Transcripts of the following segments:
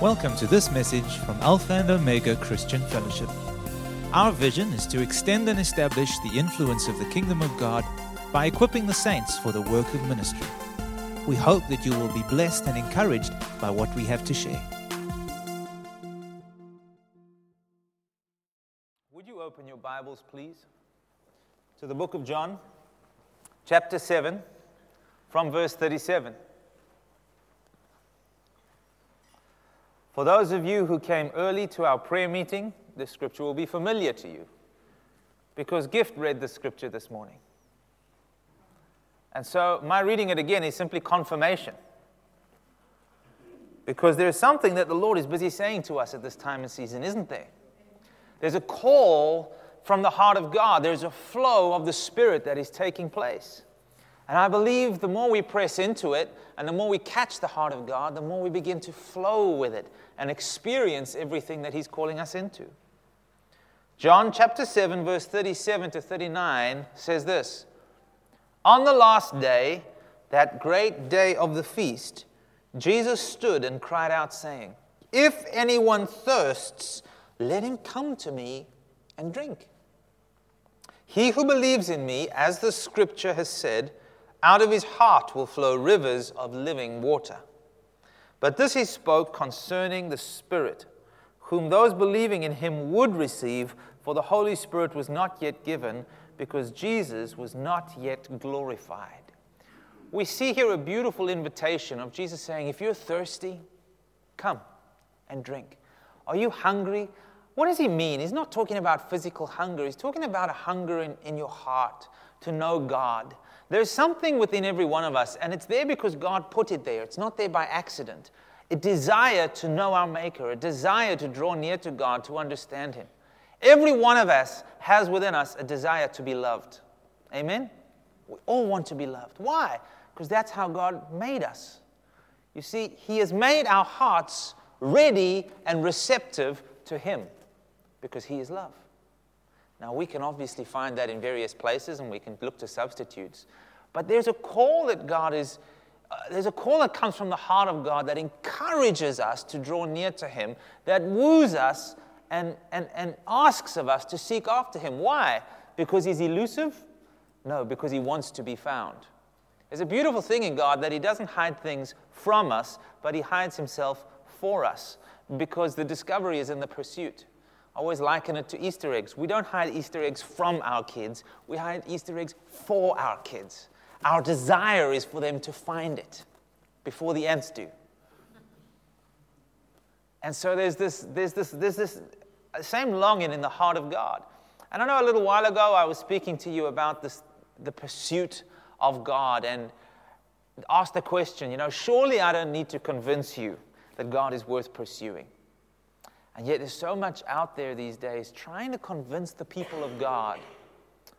Welcome to this message from Alpha and Omega Christian Fellowship. Our vision is to extend and establish the influence of the kingdom of God by equipping the saints for the work of ministry. We hope that you will be blessed and encouraged by what we have to share. Would you open your Bibles, please, to the book of John, chapter 7, from verse 37. For those of you who came early to our prayer meeting, this scripture will be familiar to you because Gift read the scripture this morning. And so my reading it again is simply confirmation. Because there is something that the Lord is busy saying to us at this time and season, isn't there? There's a call from the heart of God, there's a flow of the Spirit that is taking place. And I believe the more we press into it and the more we catch the heart of God, the more we begin to flow with it and experience everything that He's calling us into. John chapter 7, verse 37 to 39 says this On the last day, that great day of the feast, Jesus stood and cried out, saying, If anyone thirsts, let him come to me and drink. He who believes in me, as the scripture has said, out of his heart will flow rivers of living water. But this he spoke concerning the Spirit, whom those believing in him would receive, for the Holy Spirit was not yet given, because Jesus was not yet glorified. We see here a beautiful invitation of Jesus saying, If you're thirsty, come and drink. Are you hungry? What does he mean? He's not talking about physical hunger, he's talking about a hunger in, in your heart to know God there's something within every one of us, and it's there because God put it there. It's not there by accident. A desire to know our Maker, a desire to draw near to God, to understand Him. Every one of us has within us a desire to be loved. Amen? We all want to be loved. Why? Because that's how God made us. You see, He has made our hearts ready and receptive to Him because He is love. Now, we can obviously find that in various places and we can look to substitutes. But there's a call that God is, uh, there's a call that comes from the heart of God that encourages us to draw near to Him, that woos us and, and, and asks of us to seek after Him. Why? Because He's elusive? No, because He wants to be found. There's a beautiful thing in God that He doesn't hide things from us, but He hides Himself for us because the discovery is in the pursuit. I always liken it to Easter eggs. We don't hide Easter eggs from our kids, we hide Easter eggs for our kids. Our desire is for them to find it before the ants do. And so there's this, there's this, there's this same longing in the heart of God. And I know a little while ago I was speaking to you about this, the pursuit of God and asked the question, you know, surely I don't need to convince you that God is worth pursuing. And yet, there's so much out there these days trying to convince the people of God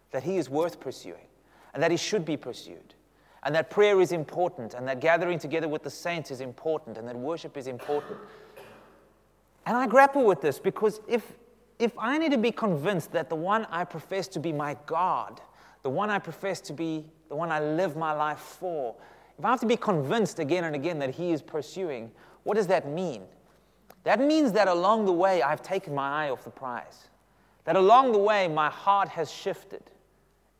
that He is worth pursuing and that He should be pursued, and that prayer is important, and that gathering together with the saints is important, and that worship is important. And I grapple with this because if, if I need to be convinced that the one I profess to be my God, the one I profess to be, the one I live my life for, if I have to be convinced again and again that He is pursuing, what does that mean? That means that along the way, I've taken my eye off the prize. That along the way, my heart has shifted.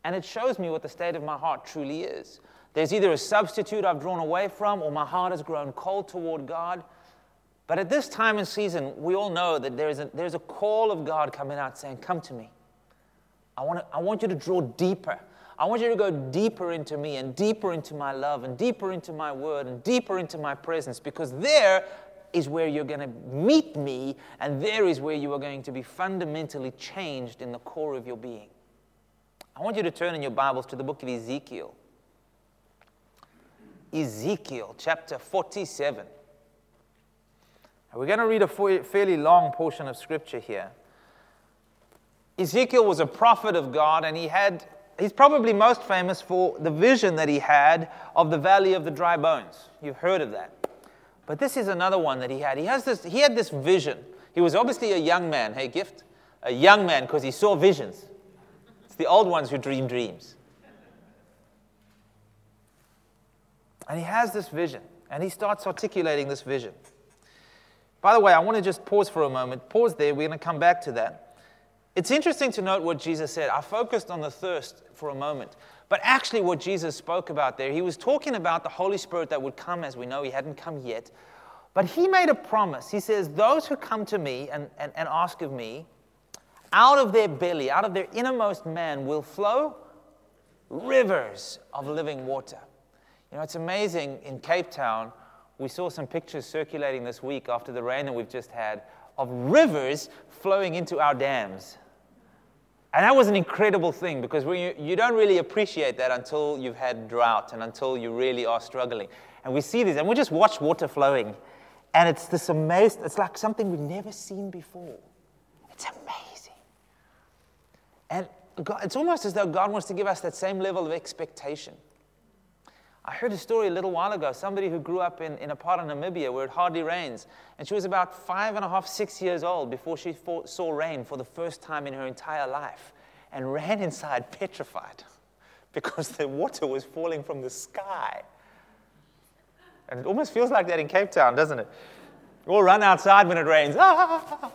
And it shows me what the state of my heart truly is. There's either a substitute I've drawn away from, or my heart has grown cold toward God. But at this time and season, we all know that there's a, there's a call of God coming out saying, Come to me. I, wanna, I want you to draw deeper. I want you to go deeper into me and deeper into my love and deeper into my word and deeper into my presence because there is where you're going to meet me, and there is where you are going to be fundamentally changed in the core of your being. I want you to turn in your Bibles to the book of Ezekiel. Ezekiel chapter 47. We're going to read a fairly long portion of scripture here. Ezekiel was a prophet of God, and he had, he's probably most famous for the vision that he had of the valley of the dry bones. You've heard of that. But this is another one that he had. He, has this, he had this vision. He was obviously a young man. Hey, Gift? A young man because he saw visions. It's the old ones who dream dreams. And he has this vision, and he starts articulating this vision. By the way, I want to just pause for a moment. Pause there. We're going to come back to that. It's interesting to note what Jesus said. I focused on the thirst for a moment. But actually, what Jesus spoke about there, he was talking about the Holy Spirit that would come, as we know, he hadn't come yet. But he made a promise. He says, Those who come to me and, and, and ask of me, out of their belly, out of their innermost man, will flow rivers of living water. You know, it's amazing in Cape Town, we saw some pictures circulating this week after the rain that we've just had of rivers flowing into our dams. And that was an incredible thing because you, you don't really appreciate that until you've had drought and until you really are struggling. And we see this and we just watch water flowing. And it's this amazing, it's like something we've never seen before. It's amazing. And God, it's almost as though God wants to give us that same level of expectation. I heard a story a little while ago. Somebody who grew up in, in a part of Namibia where it hardly rains. And she was about five and a half, six years old before she saw rain for the first time in her entire life and ran inside petrified because the water was falling from the sky. And it almost feels like that in Cape Town, doesn't it? We all run outside when it rains. Ah!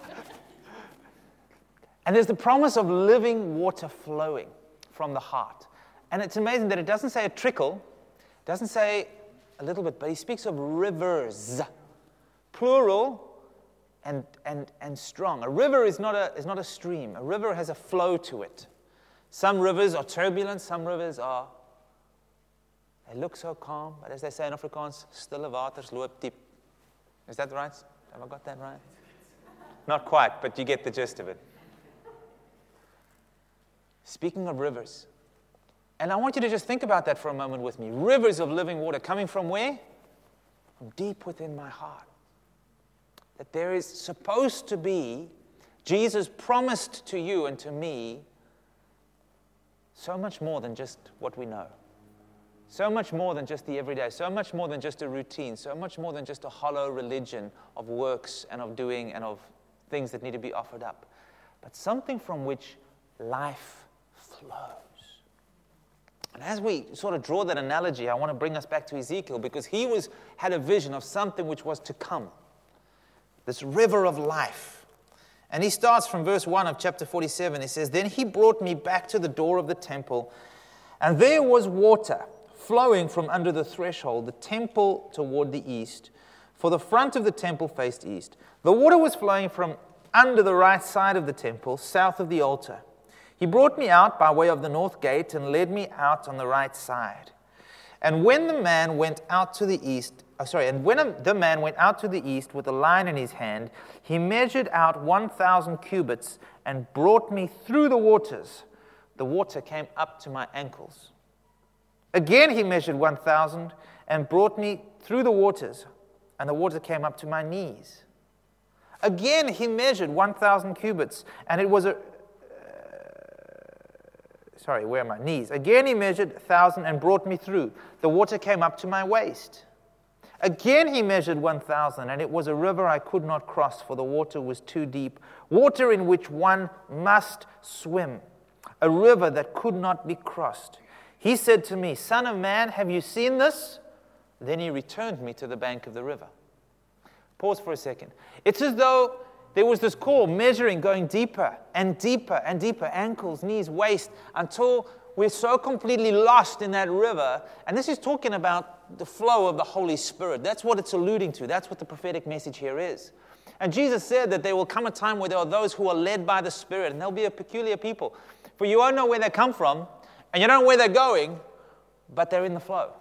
And there's the promise of living water flowing from the heart. And it's amazing that it doesn't say a trickle, doesn't say a little bit, but he speaks of rivers, plural and, and, and strong. A river is not a, is not a stream, a river has a flow to it. Some rivers are turbulent, some rivers are, they look so calm, but as they say in Afrikaans, stille waters loop diep. Is that right? Have I got that right? Not quite, but you get the gist of it. Speaking of rivers, and I want you to just think about that for a moment with me. Rivers of living water coming from where? From deep within my heart. That there is supposed to be, Jesus promised to you and to me, so much more than just what we know. So much more than just the everyday, so much more than just a routine, so much more than just a hollow religion of works and of doing and of things that need to be offered up, but something from which life flows. And as we sort of draw that analogy, I want to bring us back to Ezekiel because he was, had a vision of something which was to come this river of life. And he starts from verse 1 of chapter 47. He says, Then he brought me back to the door of the temple, and there was water flowing from under the threshold, the temple toward the east, for the front of the temple faced east. The water was flowing from under the right side of the temple, south of the altar. He brought me out by way of the north gate and led me out on the right side. And when the man went out to the east, oh, sorry, and when the man went out to the east with a line in his hand, he measured out 1,000 cubits and brought me through the waters. The water came up to my ankles. Again, he measured 1,000 and brought me through the waters, and the water came up to my knees. Again, he measured 1,000 cubits, and it was a, sorry, where are my knees? Again he measured a thousand and brought me through. The water came up to my waist. Again he measured 1,000, and it was a river I could not cross, for the water was too deep, water in which one must swim, a river that could not be crossed. He said to me, Son of man, have you seen this? Then he returned me to the bank of the river. Pause for a second. It's as though there was this call, measuring, going deeper and deeper and deeper, ankles, knees, waist, until we're so completely lost in that river. And this is talking about the flow of the Holy Spirit. That's what it's alluding to. That's what the prophetic message here is. And Jesus said that there will come a time where there are those who are led by the Spirit, and they'll be a peculiar people. For you won't know where they come from, and you don't know where they're going, but they're in the flow.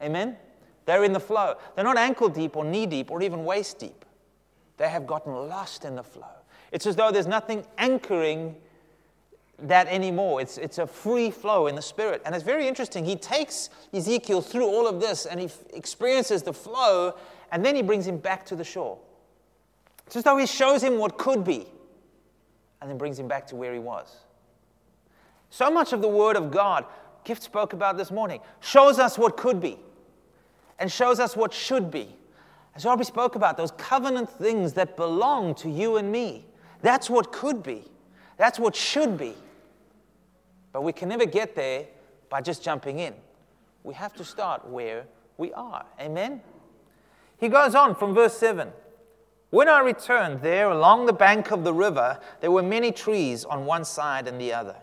Amen? They're in the flow. They're not ankle deep or knee deep or even waist deep. They have gotten lost in the flow. It's as though there's nothing anchoring that anymore. It's, it's a free flow in the spirit. And it's very interesting. He takes Ezekiel through all of this and he f- experiences the flow, and then he brings him back to the shore. It's as though he shows him what could be and then brings him back to where he was. So much of the Word of God, Gift spoke about this morning, shows us what could be and shows us what should be. As Robbie spoke about, those covenant things that belong to you and me. That's what could be. That's what should be. But we can never get there by just jumping in. We have to start where we are. Amen? He goes on from verse 7 When I returned there along the bank of the river, there were many trees on one side and the other.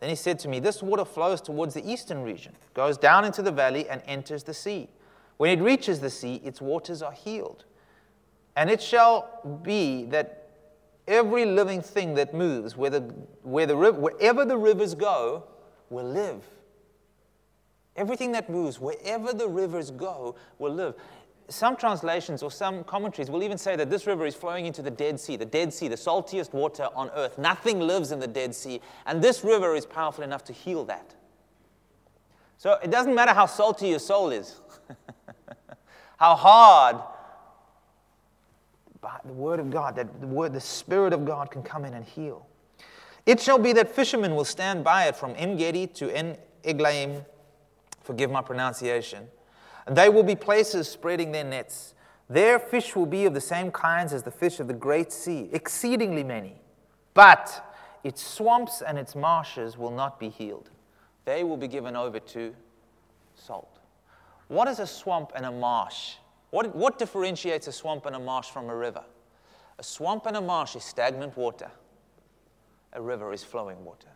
Then he said to me, This water flows towards the eastern region, goes down into the valley, and enters the sea. When it reaches the sea, its waters are healed. And it shall be that every living thing that moves, where the, where the, wherever the rivers go, will live. Everything that moves, wherever the rivers go, will live some translations or some commentaries will even say that this river is flowing into the Dead Sea, the Dead Sea, the saltiest water on earth. Nothing lives in the Dead Sea, and this river is powerful enough to heal that. So it doesn't matter how salty your soul is, how hard, but the Word of God, that the Word, the Spirit of God can come in and heal. It shall be that fishermen will stand by it from En Gedi to En Eglaim, forgive my pronunciation and they will be places spreading their nets. Their fish will be of the same kinds as the fish of the great sea, exceedingly many. But its swamps and its marshes will not be healed. They will be given over to salt. What is a swamp and a marsh? What, what differentiates a swamp and a marsh from a river? A swamp and a marsh is stagnant water. A river is flowing water.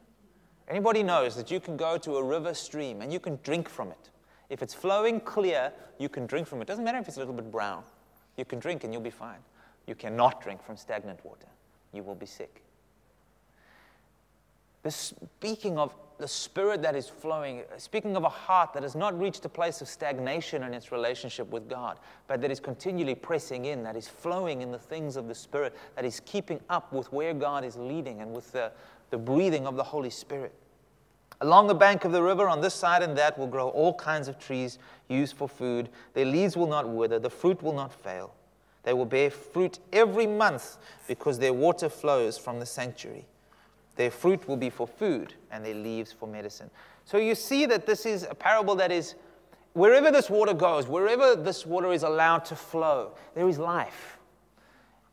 Anybody knows that you can go to a river stream and you can drink from it. If it's flowing clear, you can drink from it. Doesn't matter if it's a little bit brown. You can drink and you'll be fine. You cannot drink from stagnant water. You will be sick. The speaking of the spirit that is flowing, speaking of a heart that has not reached a place of stagnation in its relationship with God, but that is continually pressing in, that is flowing in the things of the spirit, that is keeping up with where God is leading and with the, the breathing of the Holy Spirit. Along the bank of the river, on this side and that, will grow all kinds of trees used for food. Their leaves will not wither, the fruit will not fail. They will bear fruit every month because their water flows from the sanctuary. Their fruit will be for food and their leaves for medicine. So you see that this is a parable that is wherever this water goes, wherever this water is allowed to flow, there is life.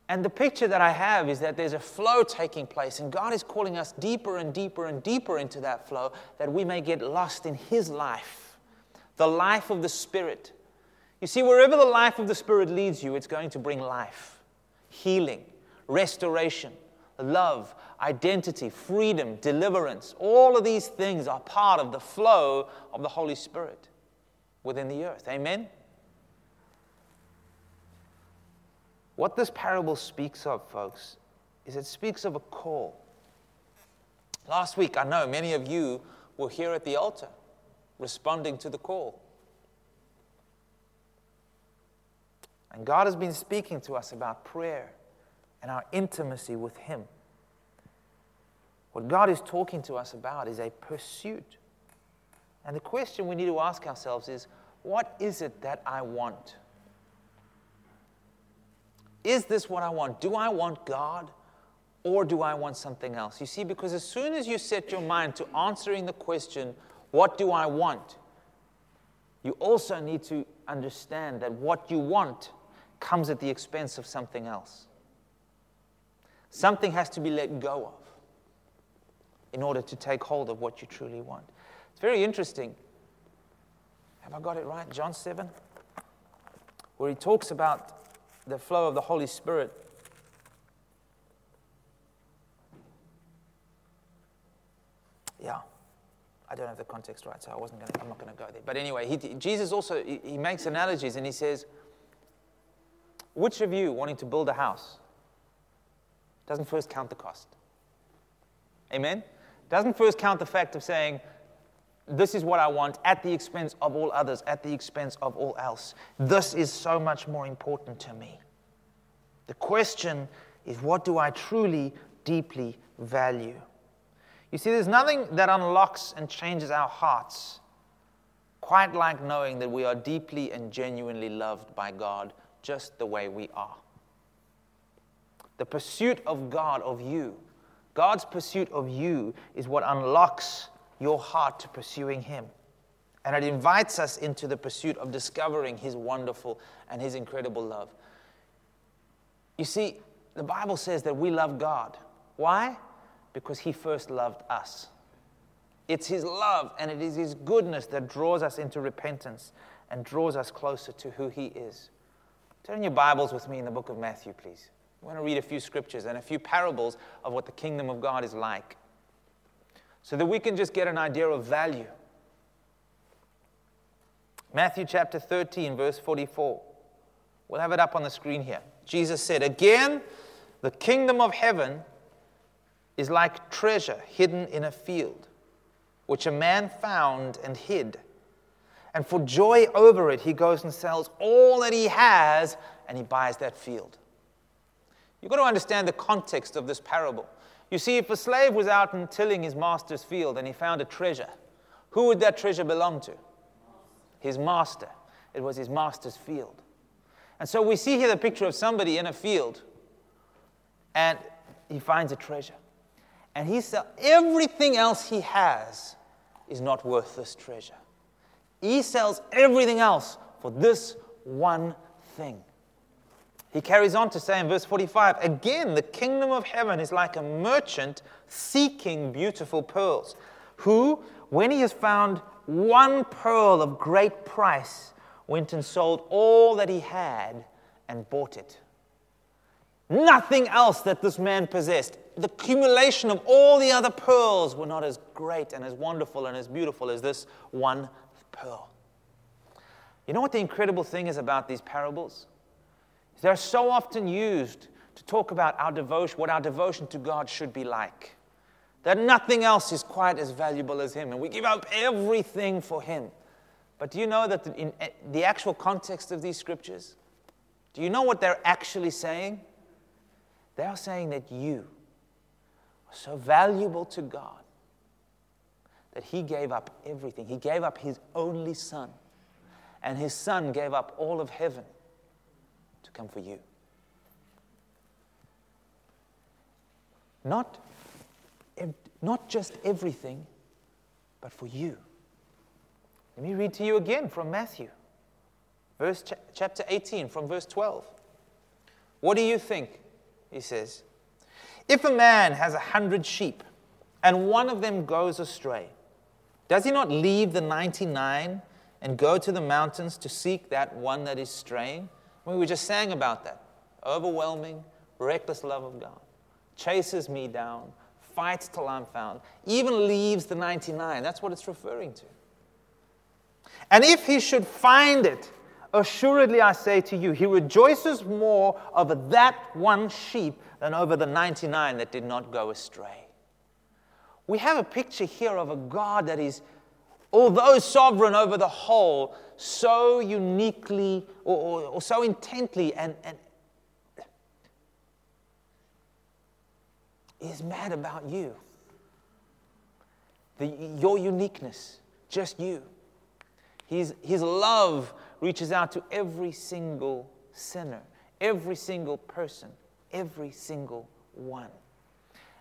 And the picture that I have is that there's a flow taking place, and God is calling us deeper and deeper and deeper into that flow that we may get lost in His life, the life of the Spirit. You see, wherever the life of the Spirit leads you, it's going to bring life, healing, restoration, love, identity, freedom, deliverance. All of these things are part of the flow of the Holy Spirit within the earth. Amen? What this parable speaks of, folks, is it speaks of a call. Last week, I know many of you were here at the altar responding to the call. And God has been speaking to us about prayer and our intimacy with Him. What God is talking to us about is a pursuit. And the question we need to ask ourselves is what is it that I want? Is this what I want? Do I want God or do I want something else? You see, because as soon as you set your mind to answering the question, What do I want? you also need to understand that what you want comes at the expense of something else. Something has to be let go of in order to take hold of what you truly want. It's very interesting. Have I got it right? John 7, where he talks about the flow of the Holy Spirit. Yeah, I don't have the context right, so I wasn't going. I'm not going to go there. But anyway, he, Jesus also he, he makes analogies, and he says, "Which of you wanting to build a house doesn't first count the cost?" Amen. Doesn't first count the fact of saying, this is what I want at the expense of all others, at the expense of all else. This is so much more important to me. The question is, what do I truly, deeply value? You see, there's nothing that unlocks and changes our hearts quite like knowing that we are deeply and genuinely loved by God just the way we are. The pursuit of God, of you, God's pursuit of you, is what unlocks your heart to pursuing Him. And it invites us into the pursuit of discovering His wonderful and His incredible love. You see, the Bible says that we love God. Why? Because He first loved us. It's His love and it is His goodness that draws us into repentance and draws us closer to who He is, Turn your Bibles with me in the book of Matthew, please. I want to read a few scriptures and a few parables of what the kingdom of God is like so that we can just get an idea of value. Matthew chapter 13, verse 44. We'll have it up on the screen here. Jesus said, Again, the kingdom of heaven is like treasure hidden in a field, which a man found and hid. And for joy over it, he goes and sells all that he has and he buys that field. You've got to understand the context of this parable. You see, if a slave was out and tilling his master's field and he found a treasure, who would that treasure belong to? His master. It was his master's field. And so we see here the picture of somebody in a field and he finds a treasure. And he sells everything else he has is not worth this treasure. He sells everything else for this one thing. He carries on to say in verse 45 again, the kingdom of heaven is like a merchant seeking beautiful pearls, who, when he has found one pearl of great price, went and sold all that he had and bought it. Nothing else that this man possessed. The accumulation of all the other pearls were not as great and as wonderful and as beautiful as this one pearl. You know what the incredible thing is about these parables? They're so often used to talk about our devotion, what our devotion to God should be like. That nothing else is quite as valuable as Him, and we give up everything for Him. But do you know that in the actual context of these scriptures, do you know what they're actually saying? They are saying that you are so valuable to God that He gave up everything. He gave up His only Son, and His Son gave up all of heaven to come for you. Not, not just everything, but for you. Let me read to you again from Matthew, verse ch- chapter 18, from verse 12. What do you think? He says, If a man has a hundred sheep and one of them goes astray, does he not leave the 99 and go to the mountains to seek that one that is straying? We were just sang about that. Overwhelming, reckless love of God. Chases me down, fights till I'm found, even leaves the 99. That's what it's referring to. And if he should find it, assuredly I say to you, he rejoices more over that one sheep than over the 99 that did not go astray. We have a picture here of a God that is although sovereign over the whole, so uniquely or, or, or so intently and, and is mad about you. The, your uniqueness, just you. His, his love reaches out to every single sinner, every single person, every single one.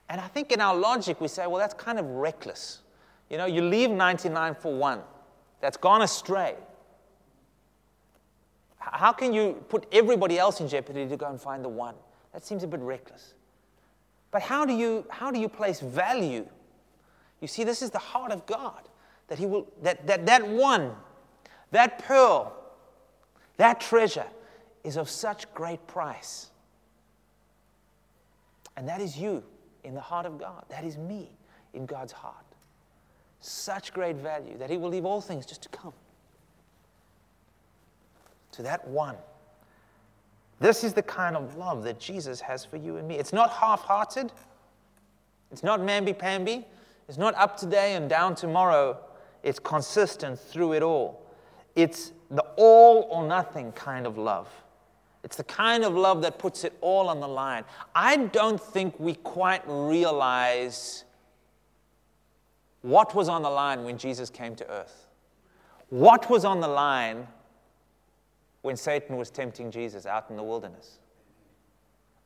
And I think in our logic, we say, well, that's kind of reckless. You know, you leave 99 for one that's gone astray. How can you put everybody else in jeopardy to go and find the one? That seems a bit reckless. But how do you, how do you place value? You see, this is the heart of God that He will, that, that, that one, that pearl, that treasure is of such great price. And that is you in the heart of God. That is me in God's heart such great value that he will leave all things just to come to that one. This is the kind of love that Jesus has for you and me. It's not half hearted, it's not mamby pamby, it's not up today and down tomorrow. It's consistent through it all. It's the all or nothing kind of love. It's the kind of love that puts it all on the line. I don't think we quite realize what was on the line when Jesus came to earth? What was on the line when Satan was tempting Jesus out in the wilderness?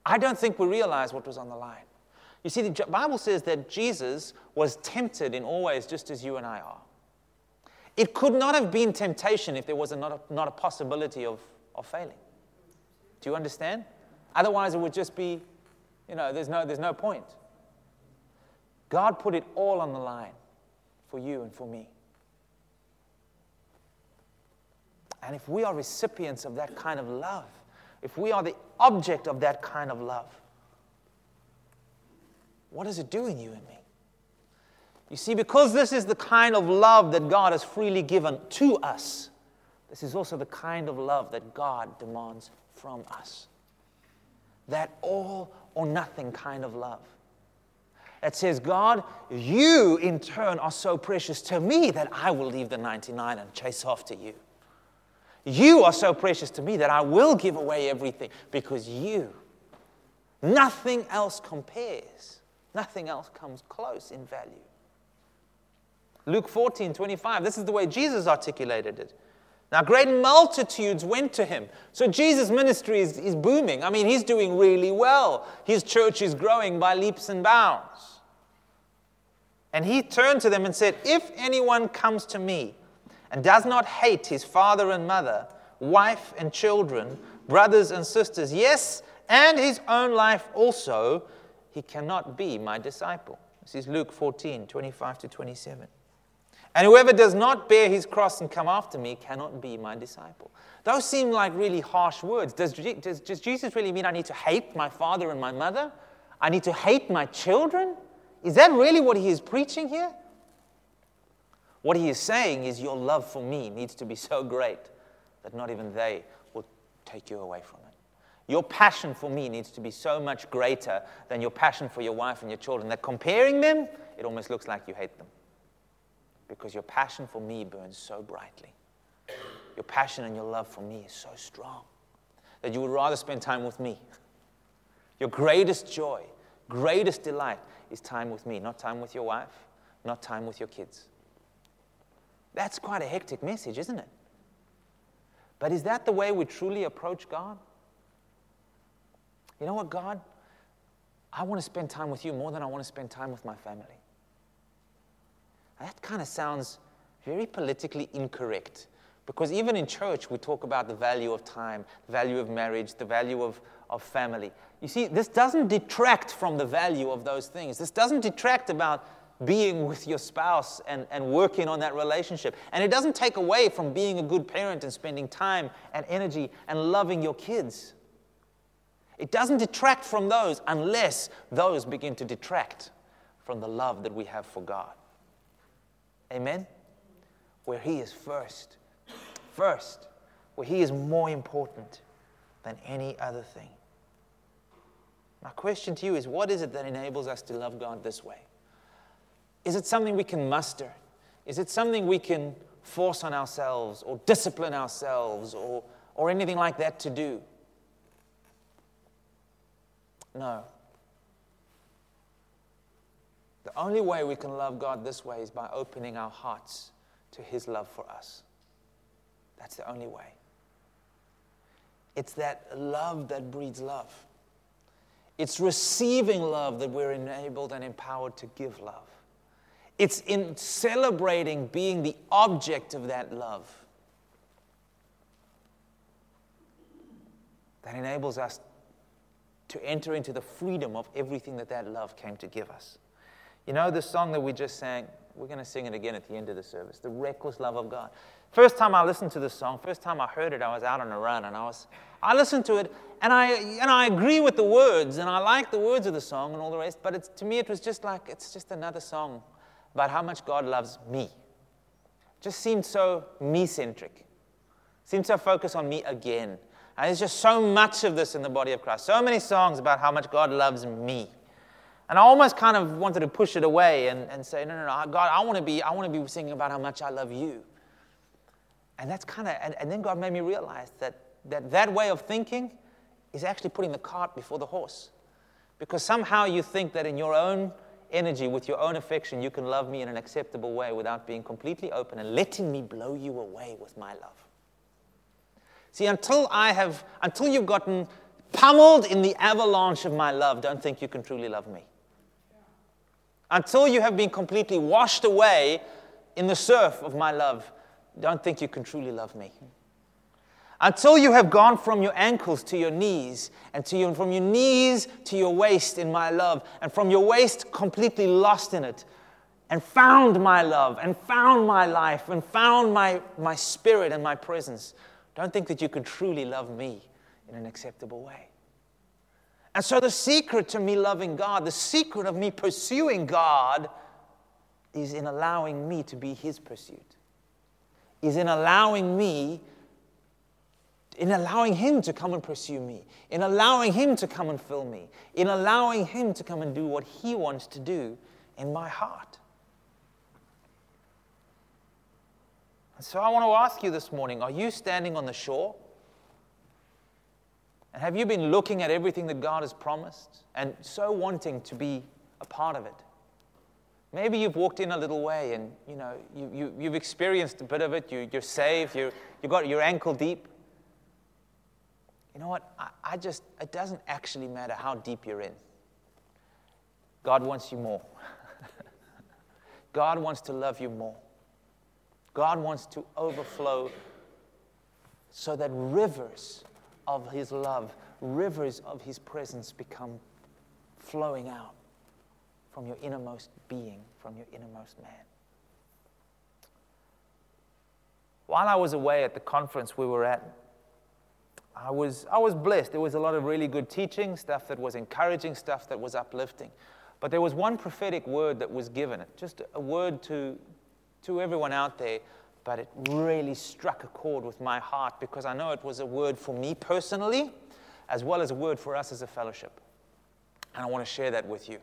I don't think we realize what was on the line. You see, the Bible says that Jesus was tempted in all ways, just as you and I are. It could not have been temptation if there was a not, a, not a possibility of, of failing. Do you understand? Otherwise, it would just be, you know, there's no, there's no point. God put it all on the line for you and for me. And if we are recipients of that kind of love, if we are the object of that kind of love, what does it do in you and me? You see, because this is the kind of love that God has freely given to us, this is also the kind of love that God demands from us. That all or nothing kind of love. That says, God, you in turn are so precious to me that I will leave the 99 and chase after you. You are so precious to me that I will give away everything because you, nothing else compares. Nothing else comes close in value. Luke 14, 25, this is the way Jesus articulated it. Now, great multitudes went to him. So, Jesus' ministry is, is booming. I mean, he's doing really well. His church is growing by leaps and bounds. And he turned to them and said, If anyone comes to me and does not hate his father and mother, wife and children, brothers and sisters, yes, and his own life also, he cannot be my disciple. This is Luke 14, 25 to 27. And whoever does not bear his cross and come after me cannot be my disciple. Those seem like really harsh words. Does, does, does, Jesus really mean I need to hate my father and my mother? I need to hate my children? Is that really what he is preaching here? What he is saying is your love for me needs to be so great that not even they will take you away from it. Your passion for me needs to be so much greater than your passion for your wife and your children that comparing them, it almost looks like you hate them because your passion for me burns so brightly. Your passion and your love for me is so strong that you would rather spend time with me. Your greatest joy, greatest delight is time with me, not time with your wife, not time with your kids. That's quite a hectic message, isn't it? But is that the way we truly approach God? You know what, God? I want to spend time with you more than I want to spend time with my family. That kind of sounds very politically incorrect because even in church, we talk about the value of time, the value of marriage, the value of, of family. You see, this doesn't detract from the value of those things. This doesn't detract about being with your spouse and, and working on that relationship. And it doesn't take away from being a good parent and spending time and energy and loving your kids. It doesn't detract from those unless those begin to detract from the love that we have for God. Amen? Where He is first. First. Where He is more important than any other thing. My question to you is what is it that enables us to love God this way? Is it something we can muster? Is it something we can force on ourselves or discipline ourselves or, or anything like that to do? No. The only way we can love God this way is by opening our hearts to His love for us. That's the only way. It's that love that breeds love. It's receiving love that we're enabled and empowered to give love. It's in celebrating being the object of that love that enables us to enter into the freedom of everything that that love came to give us. You know the song that we just sang? We're going to sing it again at the end of the service The Reckless Love of God. First time I listened to the song, first time I heard it, I was out on a run and I was, I listened to it and I, and I agree with the words and I like the words of the song and all the rest, but it's, to me it was just like, it's just another song about how much God loves me. It just seemed so me centric, seemed so focused on me again. And there's just so much of this in the body of Christ, so many songs about how much God loves me. And I almost kind of wanted to push it away and, and say, no, no, no, God, I want to be, I want to be singing about how much I love you. And that's kind of, and, and then God made me realize that, that that way of thinking is actually putting the cart before the horse. Because somehow you think that in your own energy, with your own affection, you can love me in an acceptable way without being completely open and letting me blow you away with my love. See, until I have, until you've gotten pummeled in the avalanche of my love, don't think you can truly love me until you have been completely washed away in the surf of my love, don't think you can truly love me. Until you have gone from your ankles to your knees, and to your, from your knees to your waist in my love, and from your waist completely lost in it, and found my love, and found my life, and found my, my spirit and my presence, don't think that you can truly love me in an acceptable way. And so, the secret to me loving God, the secret of me pursuing God, is in allowing me to be His pursuit, is in allowing me, in allowing Him to come and pursue me, in allowing Him to come and fill me, in allowing Him to come and do what He wants to do in my heart. And so, I want to ask you this morning are you standing on the shore? And have you been looking at everything that God has promised and so wanting to be a part of it? Maybe you've walked in a little way and you know, you, you, you've experienced a bit of it, you, you're saved, you, you got your ankle deep. You know what? I, I just, it doesn't actually matter how deep you're in. God wants you more. God wants to love you more. God wants to overflow so that rivers of His love, rivers of His presence become flowing out from your innermost being, from your innermost man. While I was away at the conference we were at, I was, I was blessed. There was a lot of really good teaching, stuff that was encouraging, stuff that was uplifting. But there was one prophetic word that was given, just a word to, to everyone out there but it really struck a chord with my heart because I know it was a word for me personally, as well as a word for us as a fellowship. And I want to share that with you.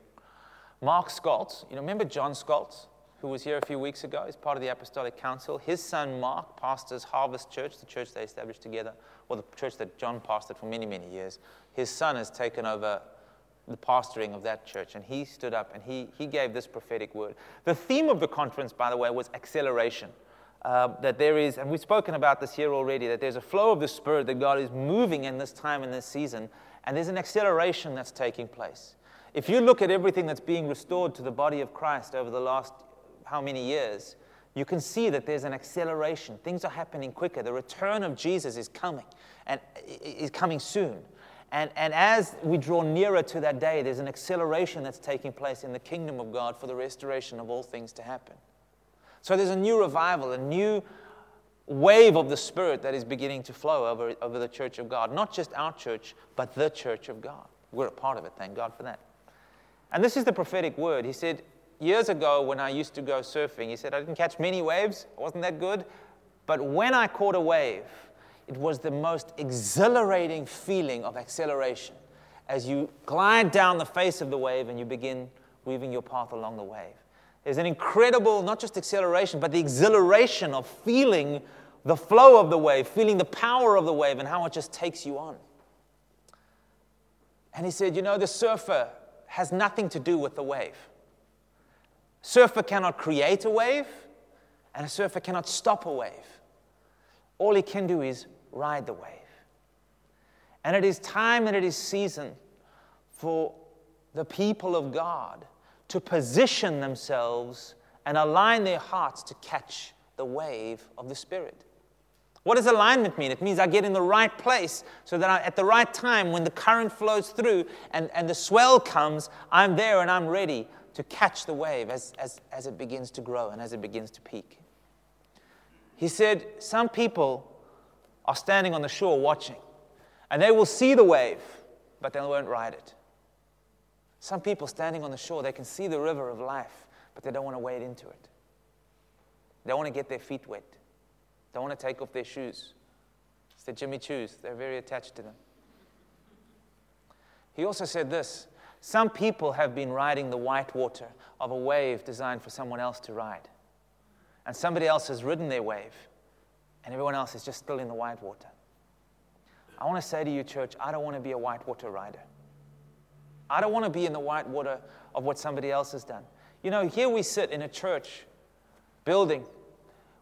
Mark Scholz, you know, remember John Scholz, who was here a few weeks ago? He's part of the Apostolic Council. His son Mark pastors Harvest Church, the church they established together, or the church that John pastored for many, many years. His son has taken over the pastoring of that church, and he stood up and he, he gave this prophetic word. The theme of the conference, by the way, was acceleration uh, that there is, and we've spoken about this here already, that there's a flow of the Spirit that God is moving in this time in this season, and there's an acceleration that's taking place. If you look at everything that's being restored to the body of Christ over the last how many years, you can see that there's an acceleration. Things are happening quicker. The return of Jesus is coming and is coming soon. And, and as we draw nearer to that day, there's an acceleration that's taking place in the kingdom of God for the restoration of all things to happen. So there's a new revival, a new wave of the Spirit that is beginning to flow over, over the church of God. Not just our church, but the church of God. We're a part of it, thank God for that. And this is the prophetic word. He said, Years ago, when I used to go surfing, he said, I didn't catch many waves, I wasn't that good. But when I caught a wave, it was the most exhilarating feeling of acceleration as you glide down the face of the wave and you begin weaving your path along the wave. There's an incredible, not just acceleration, but the exhilaration of feeling the flow of the wave, feeling the power of the wave, and how it just takes you on. And he said, You know, the surfer has nothing to do with the wave. Surfer cannot create a wave, and a surfer cannot stop a wave. All he can do is ride the wave. And it is time and it is season for the people of God to position themselves and align their hearts to catch the wave of the Spirit. What does alignment mean? It means I get in the right place so that I, at the right time, when the current flows through and, and the swell comes, I'm there and I'm ready to catch the wave as, as, as it begins to grow and as it begins to peak. He said, Some people are standing on the shore watching, and they will see the wave, but they won't ride it. Some people standing on the shore, they can see the river of life, but they don't want to wade into it. They want to get their feet wet. They want to take off their shoes. It's the Jimmy Choos. They're very attached to them. He also said this Some people have been riding the white water of a wave designed for someone else to ride. And somebody else has ridden their wave, and everyone else is just still in the white water. I want to say to you, church, I don't want to be a whitewater rider. I don't want to be in the white water of what somebody else has done. You know, here we sit in a church building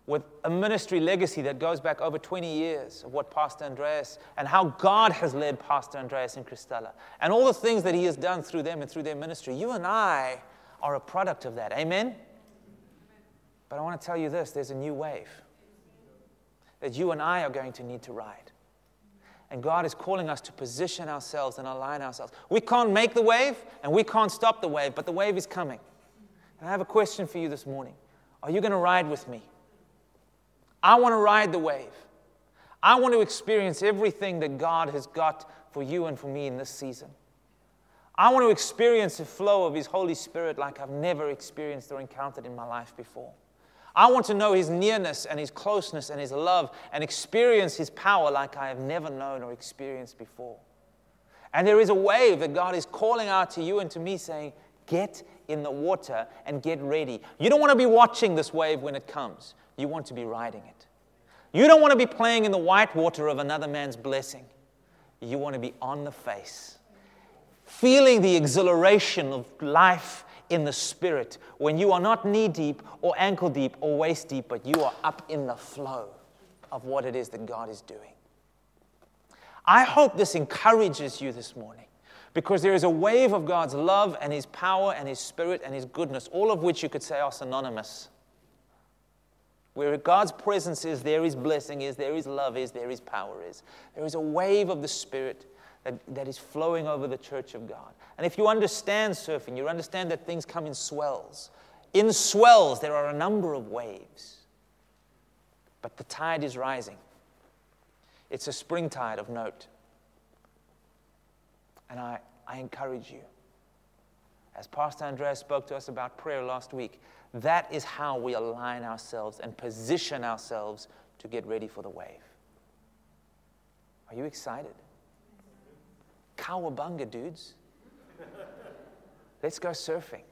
with a ministry legacy that goes back over 20 years of what Pastor Andreas and how God has led Pastor Andreas and Christella and all the things that He has done through them and through their ministry. You and I are a product of that. Amen? But I want to tell you this there's a new wave that you and I are going to need to ride. And God is calling us to position ourselves and align ourselves. We can't make the wave and we can't stop the wave, but the wave is coming. And I have a question for you this morning Are you going to ride with me? I want to ride the wave. I want to experience everything that God has got for you and for me in this season. I want to experience the flow of His Holy Spirit like I've never experienced or encountered in my life before. I want to know His nearness and His closeness and His love and experience His power like I have never known or experienced before. And there is a wave that God is calling out to you and to me saying, Get in the water and get ready. You don't want to be watching this wave when it comes, you want to be riding it. You don't want to be playing in the white water of another man's blessing. You want to be on the face, feeling the exhilaration of life in the spirit when you are not knee deep or ankle deep or waist deep, but you are up in the flow of what it is that God is doing. I hope this encourages you this morning because there is a wave of God's love and His power and His spirit and His goodness, all of which you could say are synonymous. Where God's presence is, there is blessing is, there is love is, there is power is. There is a wave of the Spirit that, that is flowing over the church of God. And if you understand surfing, you understand that things come in swells. In swells, there are a number of waves. But the tide is rising. It's a spring tide of note. And I, I encourage you, as Pastor Andreas spoke to us about prayer last week, that is how we align ourselves and position ourselves to get ready for the wave. Are you excited? Cowabunga, dudes. Let's go surfing.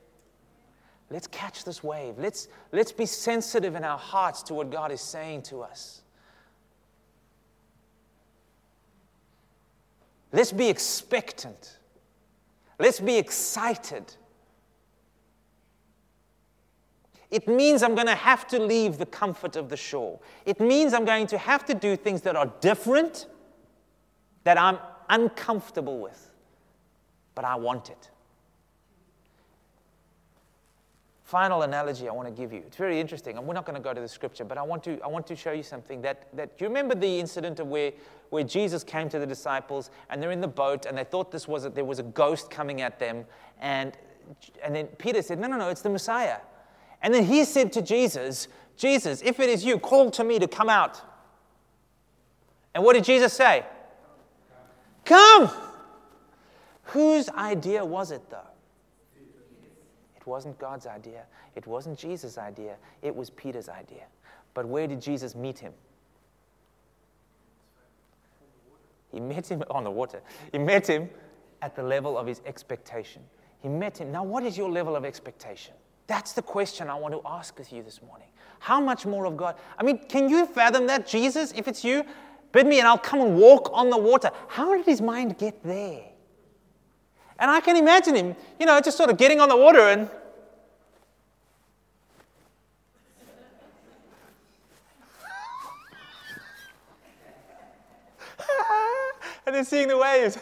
Let's catch this wave. Let's, let's be sensitive in our hearts to what God is saying to us. Let's be expectant. Let's be excited. It means I'm going to have to leave the comfort of the shore. It means I'm going to have to do things that are different, that I'm uncomfortable with, but I want it. final analogy I want to give you. It's very interesting, and we're not going to go to the scripture, but I want to, I want to show you something that, that you remember the incident of where, where Jesus came to the disciples and they're in the boat and they thought this was a, there was a ghost coming at them, and, and then Peter said, No, no, no, it's the Messiah. And then he said to Jesus, Jesus, if it is you, call to me to come out. And what did Jesus say? Come! Whose idea was it, though? It wasn't God's idea. It wasn't Jesus' idea. It was Peter's idea. But where did Jesus meet him? He met him on the water. He met him at the level of his expectation. He met him. Now, what is your level of expectation? That's the question I want to ask with you this morning. How much more of God? I mean, can you fathom that? Jesus, if it's you, bid me and I'll come and walk on the water. How did his mind get there? And I can imagine him, you know, just sort of getting on the water and and then seeing the waves.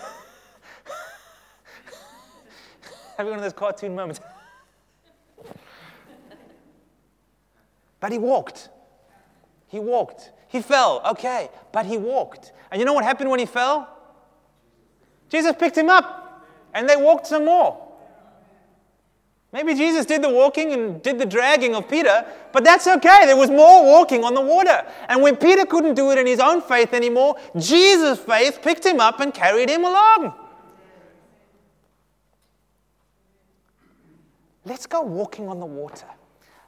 Having one of those cartoon moments. but he walked. He walked. He fell, okay, but he walked. And you know what happened when he fell? Jesus picked him up and they walked some more. Maybe Jesus did the walking and did the dragging of Peter, but that's okay. There was more walking on the water. And when Peter couldn't do it in his own faith anymore, Jesus' faith picked him up and carried him along. Let's go walking on the water.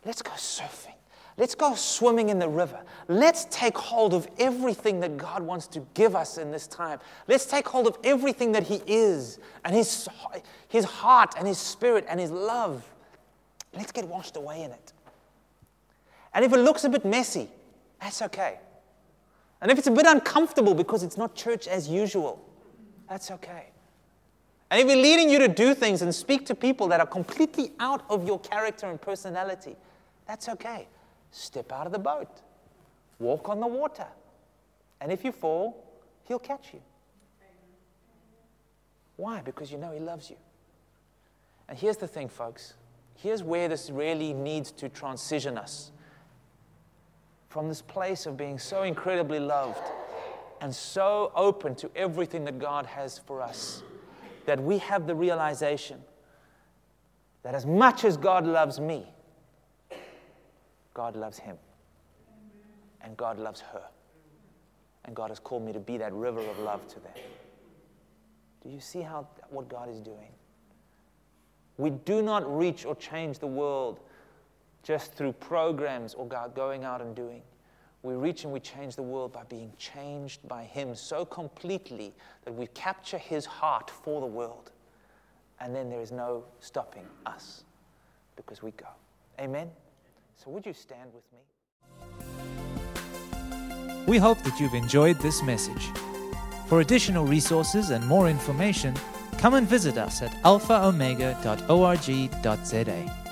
Let's go surfing. Let's go swimming in the river. Let's take hold of everything that God wants to give us in this time. Let's take hold of everything that He is and His, his heart and His spirit and His love. Let's get washed away in it. And if it looks a bit messy, that's okay. And if it's a bit uncomfortable because it's not church as usual, that's okay. And if we're leading you to do things and speak to people that are completely out of your character and personality, that's okay. Step out of the boat, walk on the water. And if you fall, He'll catch you. Why? Because you know He loves you. And here's the thing, folks. Here's where this really needs to transition us from this place of being so incredibly loved and so open to everything that God has for us that we have the realization that as much as God loves me, God loves him. And God loves her. And God has called me to be that river of love to them. Do you see how what God is doing? We do not reach or change the world just through programs or going out and doing. We reach and we change the world by being changed by Him so completely that we capture His heart for the world. And then there is no stopping us because we go. Amen? So, would you stand with me? We hope that you've enjoyed this message. For additional resources and more information, come and visit us at alphaomega.org.za.